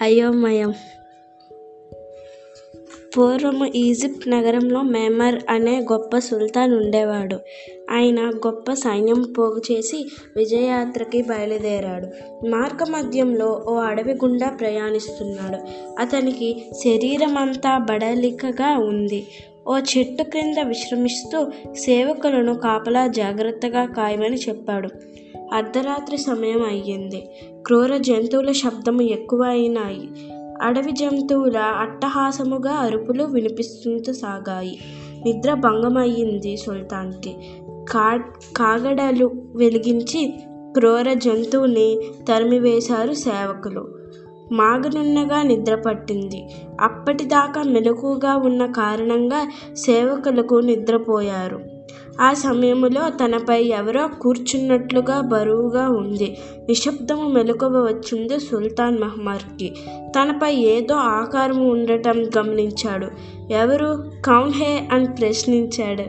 అయోమయం పూర్వము ఈజిప్ట్ నగరంలో మేమర్ అనే గొప్ప సుల్తాన్ ఉండేవాడు. ఆయన గొప్ప సైన్యం పోగు చేసి విజయయాత్రకి బయలుదేరాడు. మార్గమధ్యంలో ఓ అడవి గుండా ప్రయాణిస్తున్నాడు. అతనికి శరీరం అంతా బడలికగా ఉంది. ఓ చెట్టు క్రింద విశ్రమిస్తూ సేవకులను కాపలా జాగ్రత్తగా కాయమని చెప్పాడు. అర్ధరాత్రి సమయం అయ్యింది. క్రూర జంతువుల శబ్దము ఎక్కువ అయినాయి అడవి జంతువుల అట్టహాసముగా అరుపులు వినిపిస్తూ సాగాయి. నిద్ర భంగమయ్యింది సుల్తాన్కి. కా కాగడలు వెలిగించి క్రూర జంతువుని తరిమివేశారు సేవకులు. మాగనున్నగా నిద్ర పట్టింది. అప్పటిదాకా మెలకుగా ఉన్న కారణంగా సేవకులకు నిద్రపోయారు. ఆ సమయంలో తనపై ఎవరో కూర్చున్నట్లుగా బరువుగా ఉంది. నిశ్శబ్దము మెలకువ వచ్చింది సుల్తాన్ మహమ్మర్కి తనపై ఏదో ఆకారం ఉండటం గమనించాడు. ఎవరు? కౌన్ హే అని ప్రశ్నించాడు.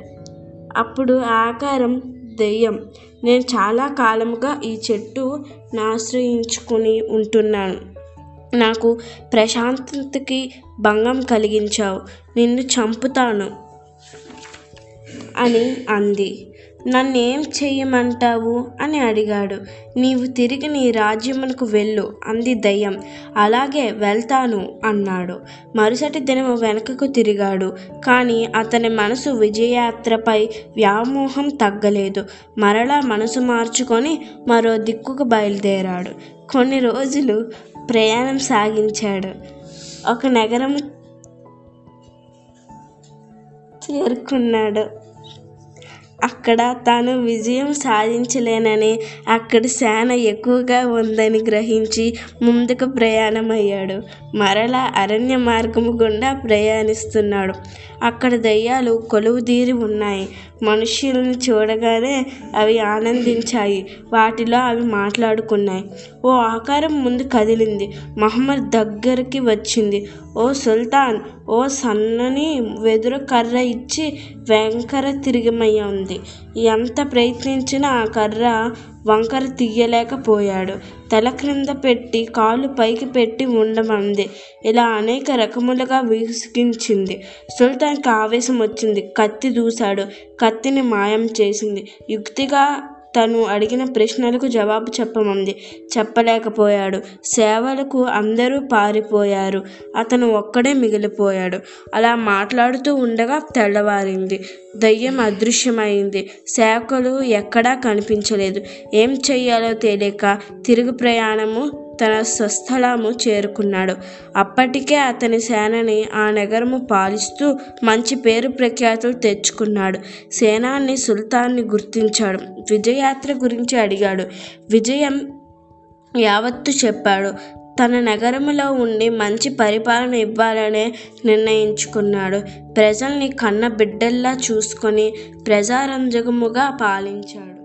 అప్పుడు ఆ ఆకారం దెయ్యం. నేను చాలా కాలముగా ఈ చెట్టు నాశ్రయించుకుని ఉంటున్నాను. నాకు ప్రశాంతతకి భంగం కలిగించావు. నిన్ను చంపుతాను. అని అంది. నన్నేం చెయ్యమంటావు? అని అడిగాడు. నీవు తిరిగి నీ రాజ్యమునకు వెళ్ళు అంది దయ్యం. అలాగే వెళ్తాను అన్నాడు. మరుసటి దినం వెనకకు తిరిగాడు. కానీ అతని మనసు విజయయాత్రపై వ్యామోహం తగ్గలేదు. మరలా మనసు మార్చుకొని మరో దిక్కుకు బయలుదేరాడు. కొన్ని రోజులు ప్రయాణం సాగించాడు. ఒక నగరం చేరుకున్నాడు. Ah. అక్కడ తాను విజయం సాధించలేనని అక్కడ సేన ఎక్కువగా ఉందని గ్రహించి ముందుకు ప్రయాణమయ్యాడు. మరలా అరణ్య మార్గము గుండా ప్రయాణిస్తున్నాడు. అక్కడ దయ్యాలు కొలువుదీరి ఉన్నాయి. మనుషులను చూడగానే అవి ఆనందించాయి. వాటిలో అవి మాట్లాడుకున్నాయి. ఓ ఆకారం ముందు కదిలింది. మహమ్మద్ దగ్గరికి వచ్చింది. ఓ సుల్తాన్ ఓ సన్నని వెదురు కర్ర ఇచ్చి వెంకర తిరిగిమయ్య ఉంది. ఎంత ప్రయత్నించినా ఆ కర్ర వంకర తీయలేకపోయాడు. తల క్రింద పెట్టి కాళ్ళు పైకి పెట్టి ఉండమంది. ఇలా అనేక రకములుగా విసిగించింది. సుల్తాన్కి ఆవేశం వచ్చింది కత్తి దూశాడు. కత్తిని మాయం చేసింది. యుక్తిగా తను అడిగిన ప్రశ్నలకు జవాబు చెప్పమంది. చెప్పలేకపోయాడు. సేవలకు అందరూ పారిపోయారు. అతను ఒక్కడే మిగిలిపోయాడు. అలా మాట్లాడుతూ ఉండగా తెల్లవారింది. దయ్యం అదృశ్యమైంది. సేవకులు ఎక్కడా కనిపించలేదు. ఏం చెయ్యాలో తెలియక తిరుగు ప్రయాణము తన స్వస్థలము చేరుకున్నాడు. అప్పటికే అతని సేనని ఆ నగరము పాలిస్తూ మంచి పేరు ప్రఖ్యాతులు తెచ్చుకున్నాడు. సేనాన్ని సుల్తాన్ని గుర్తించాడు. విజయయాత్ర గురించి అడిగాడు. విజయం యావత్తు చెప్పాడు. తన నగరములో ఉండి మంచి పరిపాలన ఇవ్వాలనే నిర్ణయించుకున్నాడు. ప్రజల్ని కన్న బిడ్డల్లా చూసుకొని ప్రజారంజకముగా పాలించాడు.